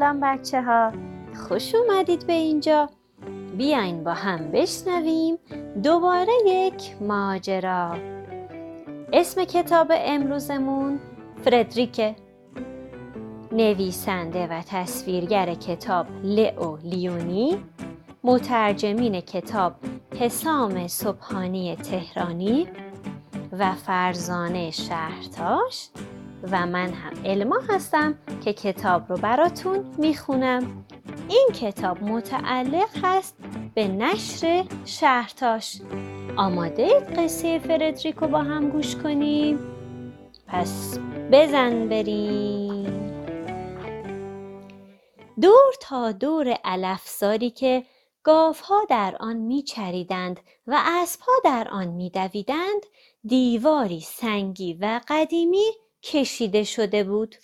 سلام بچه ها خوش اومدید به اینجا. بیاین با هم بشنویم دوباره یک ماجرا. اسم کتاب امروزمون فردریکه. نویسنده و تصویرگر کتاب لئو لیونی مترجمین کتاب حسام صبحانی تهرانی و فرزانه شهرتاش و من هم علما هستم که کتاب رو براتون می‌خونم. این کتاب متعلق هست به نشر شهرتاش. آماده قصه فردریکو با هم گوش کنیم؟ پس بزن بریم. دور تا دور علفزاری که گاوها در آن میچریدند و اسبها در آن میدویدند دیواری سنگی و قدیمی کشیده شده بود.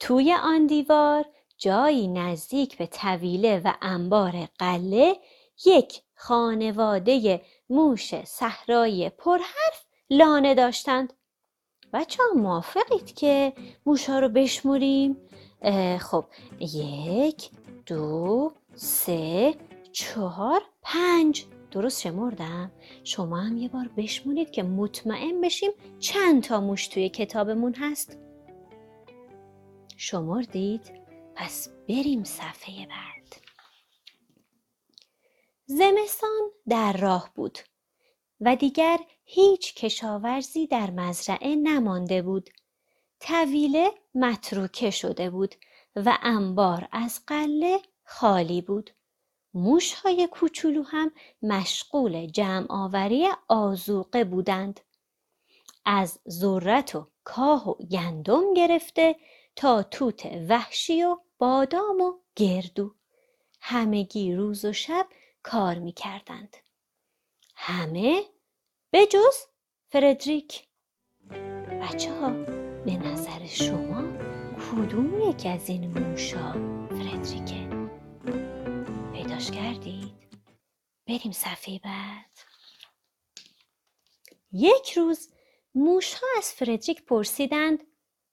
توی آن دیوار جایی نزدیک به طویله و انبار قله یک خانواده موش صحرایی پرحرف لانه داشتند. بچه ها موافقید که موشا رو بشموریم؟ خب یک دو سه چهار پنج. درست شمردم؟ شما هم یه بار بشمونید که مطمئن بشیم چند تا موش توی کتابمون هست. شمردید؟ پس بریم صفحه بعد. زمستان در راه بود و دیگر هیچ کشاورزی در مزرعه نمانده بود. طویله متروکه شده بود و انبار از قله خالی بود. موشهای کوچولو هم مشغول جمع آوری آزوقه بودند. از ذرت و کاه و گندم گرفته تا توت وحشی و بادام و گردو همگی روز و شب کار می کردند. همه به جز فردریک بچه ها به نظر شما کدوم یکی از این موشا فردریکه پیداش کردید؟ بریم صفحه بعد. یک روز موشها از فردریک پرسیدند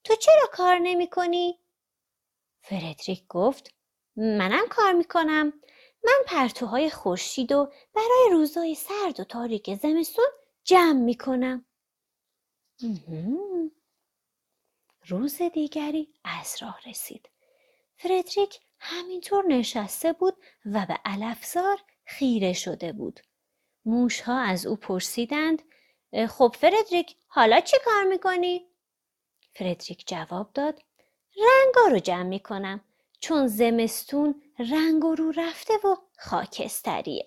تو چرا کار نمی کنی؟ فردریک گفت منم کار می کنم. من پرتوهای خورشید و برای روزای سرد و تاریک زمستون جمع می کنم. روز دیگری از راه رسید. فردریک همینطور نشسته بود و به علفزار خیره شده بود. موشها از او پرسیدند خب فردریک حالا چی کار می‌کنی؟ فردریک جواب داد رنگا رو جمع می‌کنم چون زمستون رنگ رو رفته و خاکستریه.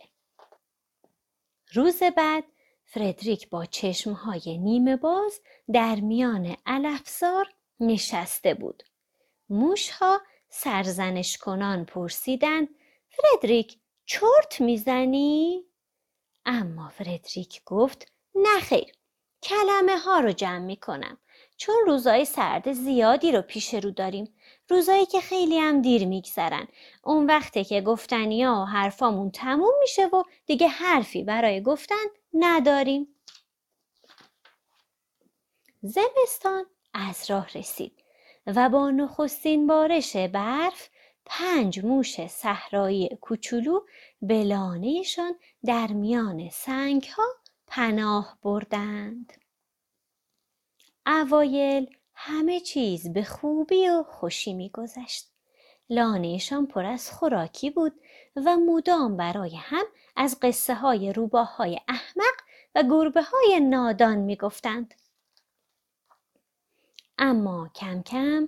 روز بعد فردریک با چشمهای نیمه باز در میان علفزار نشسته بود. موشها سرزنش کنان پرسیدن فردریک چرت می‌زنی؟ اما فردریک گفت نخیر کلمه ها رو جمع می‌کنم چون روزای سرد زیادی رو پیش رو داریم روزایی که خیلی هم دیر میگذرن. اون وقته که گفتنی ها و حرفامون تموم میشه و دیگه حرفی برای گفتن نداریم. زمستان از راه رسید. و با نخستین بارش برف پنج موش صحرایی کوچولو به لانهشان در میان سنگ ها پناه بردند. اوایل همه چیز به خوبی و خوشی میگذشت. لانهشان پر از خوراکی بود و مدام برای هم از قصه های روباه احمق و گربه های نادان می‌گفتند. اما کم کم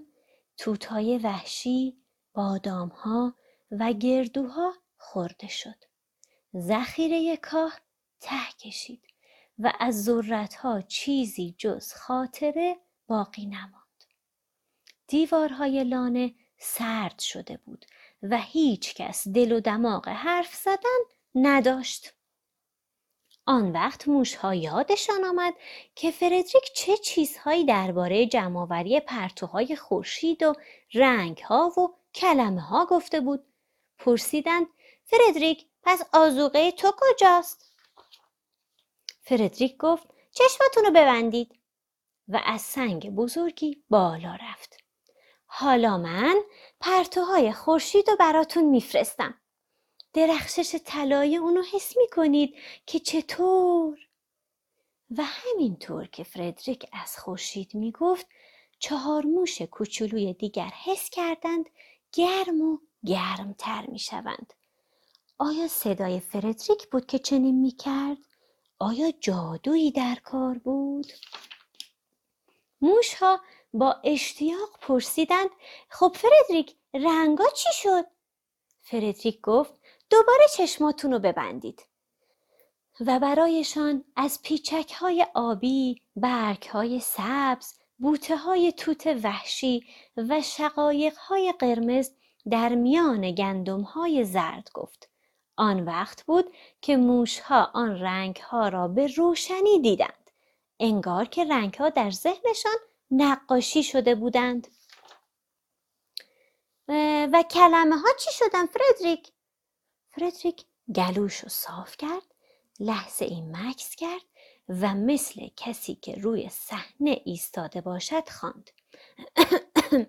توتای وحشی، بادامها و گردوها خورده شد. ذخیره کاه ته کشید و از ذرتها چیزی جز خاطره باقی نماند. دیوارهای لانه سرد شده بود و هیچ کس دل و دماغ حرف زدن نداشت. آن وقت موشها یادشان آمد که فردریک چه چیزهایی درباره جمعآوری پرتوهای خورشید و رنگها و کلمه ها گفته بود. پرسیدند فردریک پس آزوقه تو کجاست؟ فردریک گفت چشمتون رو ببندید. و از سنگ بزرگی بالا رفت. حالا من پرتوهای خورشید رو براتون میفرستم. درخشش طلایی اونو حس می‌کنید که چطور؟ و همینطور که فردریک از خورشید می‌گفت چهار موش کوچولوی دیگر حس کردند گرم و گرمتر می‌شوند. آیا صدای فردریک بود که چنین می‌کرد؟ آیا جادویی در کار بود؟ موش ها با اشتیاق پرسیدند خب فردریک رنگا چی شد؟ فردریک گفت دوباره چشماتون رو ببندید و برایشان از پیچک های آبی، برگ های سبز، بوته های توت وحشی و شقایق های قرمز در میان گندم های زرد گفت. آن وقت بود که موشها آن رنگ ها را به روشنی دیدند. انگار که رنگ ها در ذهنشان نقاشی شده بودند. و کلمه ها چی شدن فردریک؟ فردریک گلوش رو صاف کرد لحظه این مکس کرد و مثل کسی که روی صحنه ایستاده باشد خواند.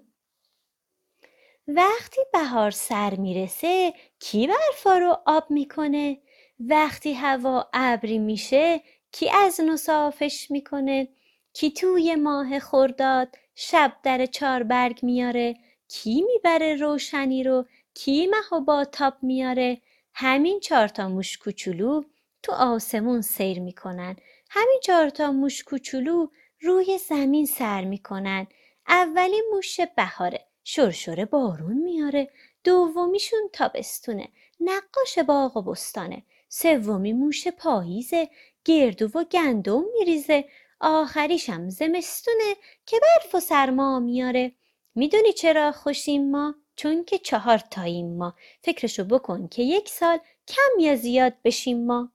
وقتی بهار سر می‌رسه کی برفا رو آب می‌کنه؟ وقتی هوا ابری میشه کی از نو صافش می‌کنه؟ کی توی ماه خرداد شب در چار برگ میاره؟ کی می‌بره روشنی رو؟ کی مه با تاب میاره؟ همین چهار تا موش کوچولو تو آسمون سیر می‌کنن. همین چهار تا موش کوچولو روی زمین سر می‌کنن. اولی موش بهاره شرشور بارون میاره. دومیشون تابستونه نقاش باغ و بستانه. سومی موش پاییزه گردو و گندم میریزه. آخریشم زمستونه که برف و سرما میاره. می‌دونی چرا خوشیم ما؟ چون که چهار تاییم ما. فکرشو بکن که یک سال کم یا زیاد بشیم ما.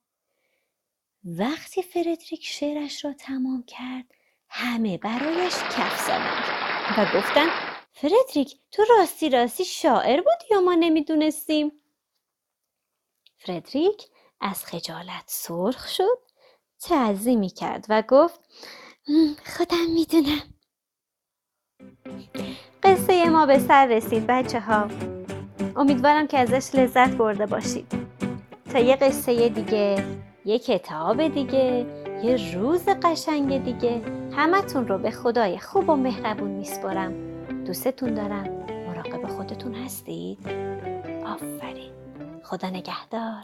وقتی فردریک شعرش را تمام کرد همه برایش کف زدند و گفتند فردریک تو راستی راستی شاعر بودی یا ما نمی‌دونستیم؟ فردریک از خجالت سرخ شد تعظیمی کرد و گفت خودم می‌دونم. قصه ما به سر رسید بچه ها امیدوارم که ازش لذت برده باشید. تا یه قصه دیگه یه کتاب دیگه یه روز قشنگ دیگه همتون رو به خدای خوب و مهربون میسپرم دوستتون دارم. مراقب خودتون هستید؟ آفرین. خدا نگهدار.